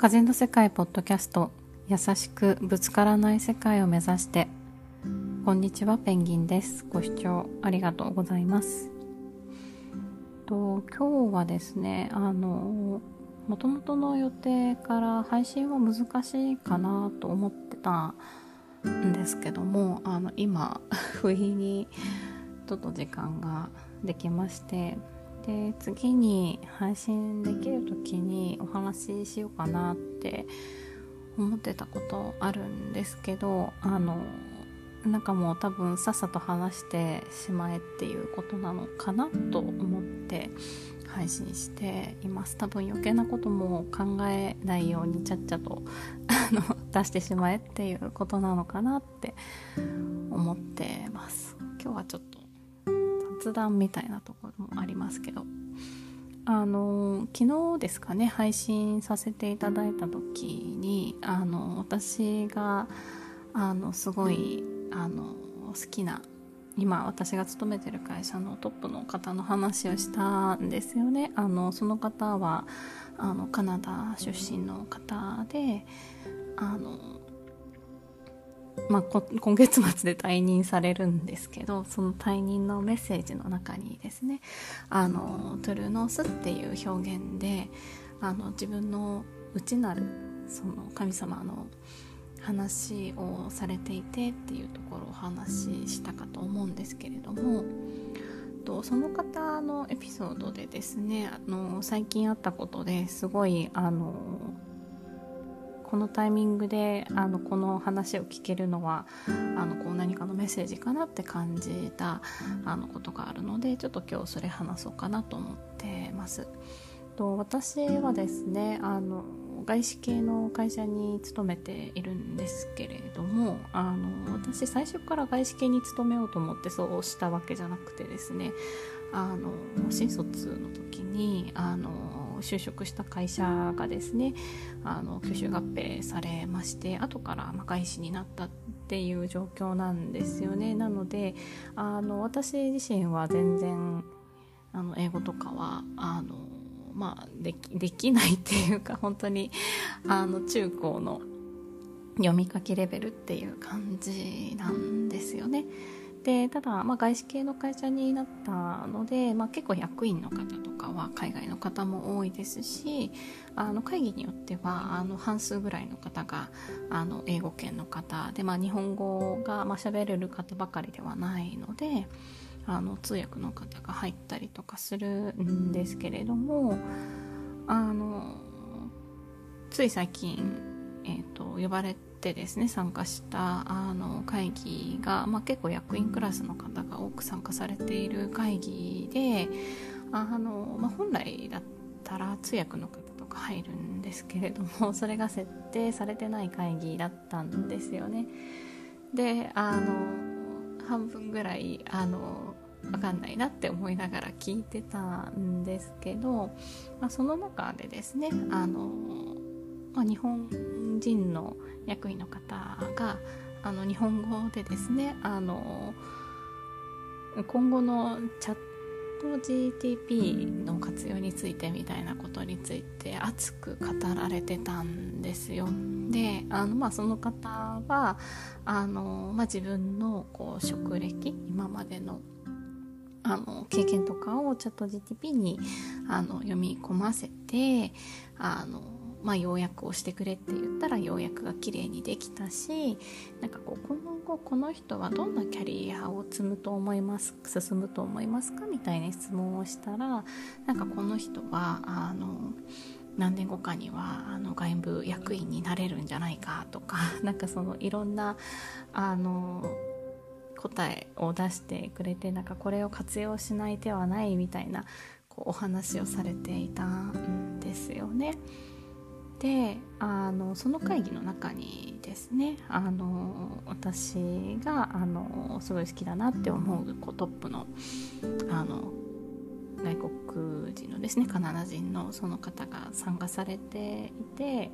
風の世界ポッドキャスト優しくぶつからない世界を目指してこんにちはペンギンです。ご視聴ありがとうございます。と今日はですねあのもともとの予定から配信は難しいかなと思ってたんですけどもあの今 不意にちょっと時間ができましてで次に配信できる時にお話ししようかなって思ってたことあるんですけどあのなんかもう多分さっさと話してしまえっていうことなのかなと思って配信しています。多分余計なことも考えないようにちゃっちゃと あの出してしまえっていうことなのかなって思ってます。今日はちょっ雑談みたいなところもありますけど。あの昨日ですかね配信させていただいた時にあの私があのすごいあの好きな今私が勤めてる会社のトップの方の話をしたんですよね。あのその方はあのカナダ出身の方であのまあ、今月末で退任されるんですけどその退任のメッセージの中にですねあのトゥルーノースっていう表現であの自分の内なるその神様の話をされていてっていうところをお話ししたかと思うんですけれどもとその方のエピソードでですねあの最近あったことですごいあのこのタイミングであのこの話を聞けるのはあのこう何かのメッセージかなって感じたあのことがあるのでちょっと今日それ話そうかなと思ってます。と私はですねあの外資系の会社に勤めているんですけれどもあの私最初から外資系に勤めようと思ってそうしたわけじゃなくてですねあの新卒の時にあの就職した会社がですねあの吸収合併されまして後からま外資になったっていう状況なんですよねなのであの私自身は全然あの英語とかはあのまあできできないっていうか本当にあの中高の読み書きレベルっていう感じなんですよね。でただ、まあ、外資系の会社になったので、まあ、結構役員の方とかは海外の方も多いですしあの会議によってはあの半数ぐらいの方があの英語圏の方で、まあ、日本語がまあ喋れる方ばかりではないのであの通訳の方が入ったりとかするんですけれどもあのつい最近、えーと呼ばれてですね参加したあの会議が、まあ、結構役員クラスの方が多く参加されている会議であの、まあ、本来だったら通訳の方とか入るんですけれども それが設定されてない会議だったんですよね。であの半分ぐらいあの分かんないなって思いながら聞いてたんですけど、まあ、その中でですねあのまあ、日本人の役員の方があの日本語でですねあの今後のチャット GTP の活用についてみたいなことについて熱く語られてたんですよ。であの、まあ、その方はあの、まあ、自分のこう職歴今までのあの経験とかをチャット GTP にあの読み込ませてあのまあ、要約をしてくれって言ったら要約が綺麗にできたしなんかこう今後この人はどんなキャリアを積むと思います進むと思いますかみたいな質問をしたらなんかこの人はあの何年後かにはあの外部役員になれるんじゃないかとか なんかそのいろんなあの答えを出してくれてなんかこれを活用しない手はないみたいなこうお話をされていたんですよね。であのその会議の中にですねあの私があのすごい好きだなって思うこうトップのあの外国人のですねカナダ人のその方が参加されていて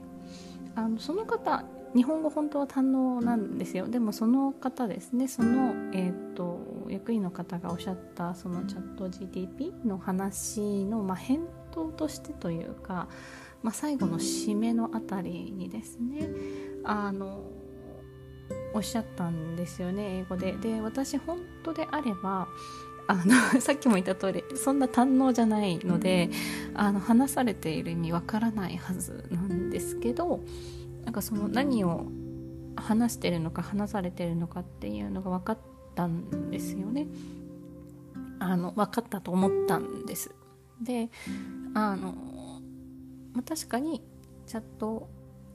あのその方日本語本当は堪能なんですよ。でもその方ですねその、えーと、役員の方がおっしゃったそのチャット GTP の話の、まあ、返答としてというかまあ、最後の締めのあたりにですねあのおっしゃったんですよね英語で。で私本当であればあの さっきも言った通りそんな堪能じゃないのであの話されている意味わからないはずなんですけどなんかその何を話してるのか話されてるのかっていうのが分かったんですよね。あの分かったと思ったんです。であの、まあ、確かにチャット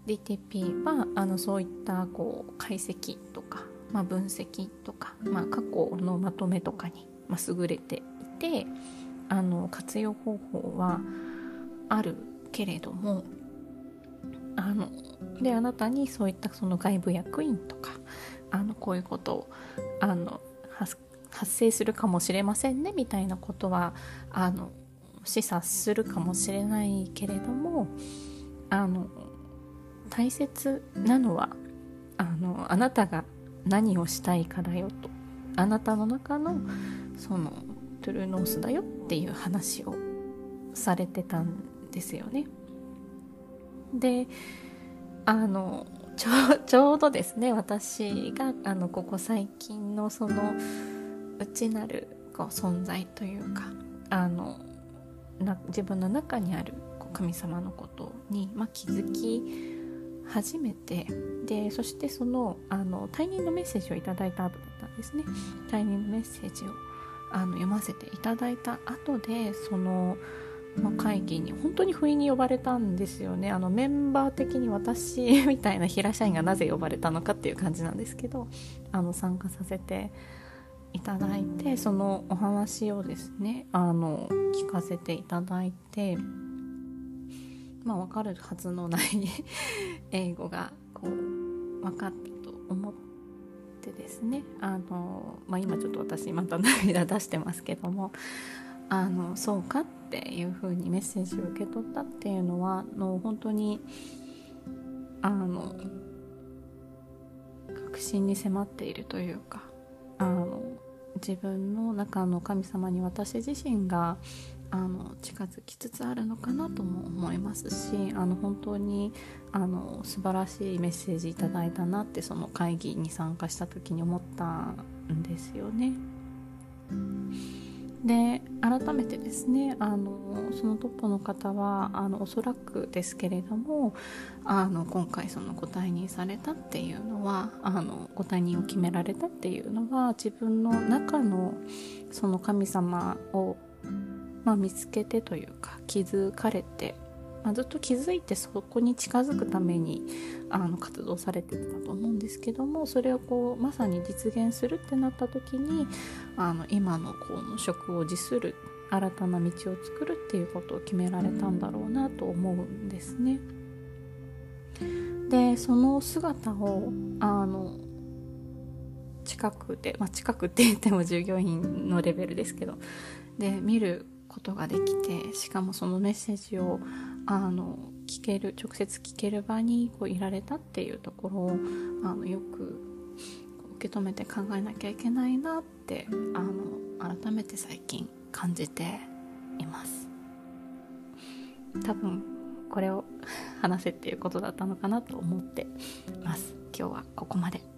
DTP はあのそういったこう解析とか、まあ、分析とか、まあ、過去のまとめとかに、まあ、優れていてあの活用方法はあるけれどもあのであなたにそういったその外部役員とかあのこういうことをあの発生するかもしれませんねみたいなことはあの示唆するかもしれないけれどもあの大切なのはあのあなたが何をしたいかだよとあなたの中のそのトゥルーノースだよっていう話をされてたんですよね。であのちょ ちょうどですね私があのここ最近のその内なるこう存在というかあのな自分の中にある神様のことに、まあ、気づき始めてでそしてそのあの退任のメッセージをいただいた後だったんですね。退任のメッセージをあの読ませていただいた後でそのの会議に本当に不意に呼ばれたんですよね。あのメンバー的に私 みたいな平社員がなぜ呼ばれたのかっていう感じなんですけどあの参加させていただいてそのお話をですねあの聞かせていただいてまあ分かるはずのない 英語がこう分かったと思ってですねあの、まあ、今ちょっと私また涙出してますけどもあのそうかっていうふうにメッセージを受け取ったっていうのはの本当にあの確信に迫っているというかあの自分の中の神様に私自身があの近づきつつあるのかなとも思いますしあの本当にあの素晴らしいメッセージいただいたなってその会議に参加した時に思ったんですよね。で改めてですねあのそのトップの方はあのおそらくですけれどもあの今回そのご退任されたっていうのはあのご退任を決められたっていうのは自分の中のその神様を、まあ、見つけてというか気づかれてまあ、ずっと気づいてそこに近づくためにあの活動されてたと思うんですけどもそれをこうまさに実現するってなった時にあの今のこの職を辞する新たな道を作るっていうことを決められたんだろうなと思うんですね。でその姿をあの近くで、まあ、近くって言っても従業員のレベルですけどで見ることができてしかもそのメッセージをあの聞ける直接聞ける場にこういられたっていうところをあのよく受け止めて考えなきゃいけないなってあの改めて最近感じています。多分これを話せっていうことだったのかなと思ってます。今日はここまで。